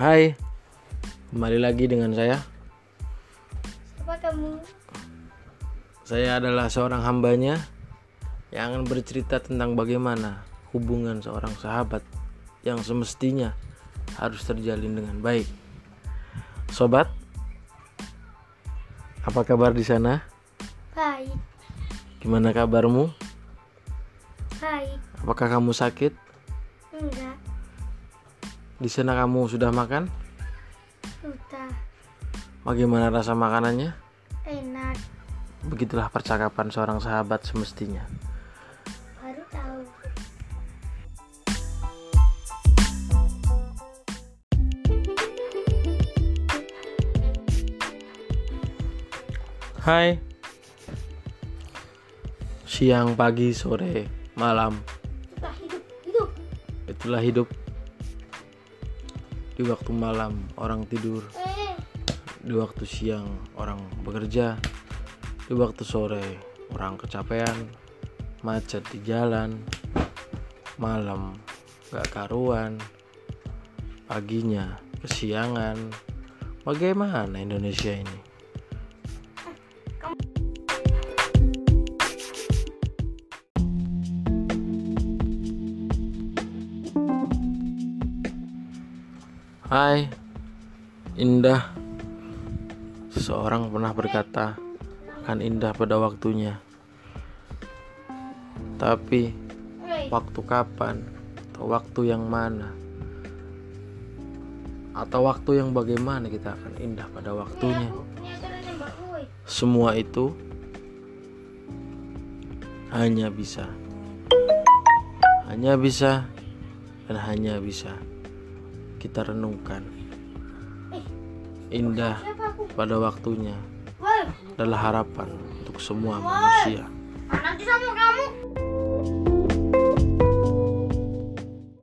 Hai, kembali lagi dengan saya. Apa kamu? Saya adalah seorang hambanya yang akan bercerita tentang bagaimana hubungan seorang sahabat yang semestinya harus terjalin dengan baik. Sobat, apa kabar di sana? Baik, Gimana kabarmu? baik. Apakah kamu sakit? Enggak, Di sana kamu sudah makan? sudah. Bagaimana rasa makanannya? Enak. Begitulah percakapan seorang sahabat semestinya. Baru tahu. Hai. Siang, pagi, sore, malam. Hidup, hidup. Itulah hidup. Di waktu malam orang tidur, di waktu siang orang bekerja, di waktu sore orang kecapean, macet di jalan, malam gak karuan, paginya kesiangan. Bagaimana Indonesia ini? Hai, indah. Seseorang pernah berkata akan indah pada waktunya. Tapi waktu kapan atau waktu yang mana atau waktu yang bagaimana kita akan indah pada waktunya. Semua itu hanya bisa hanya bisa dan hanya bisa kita renungkan indah Siapa aku? pada waktunya adalah harapan untuk semua manusia. nanti sama kamu.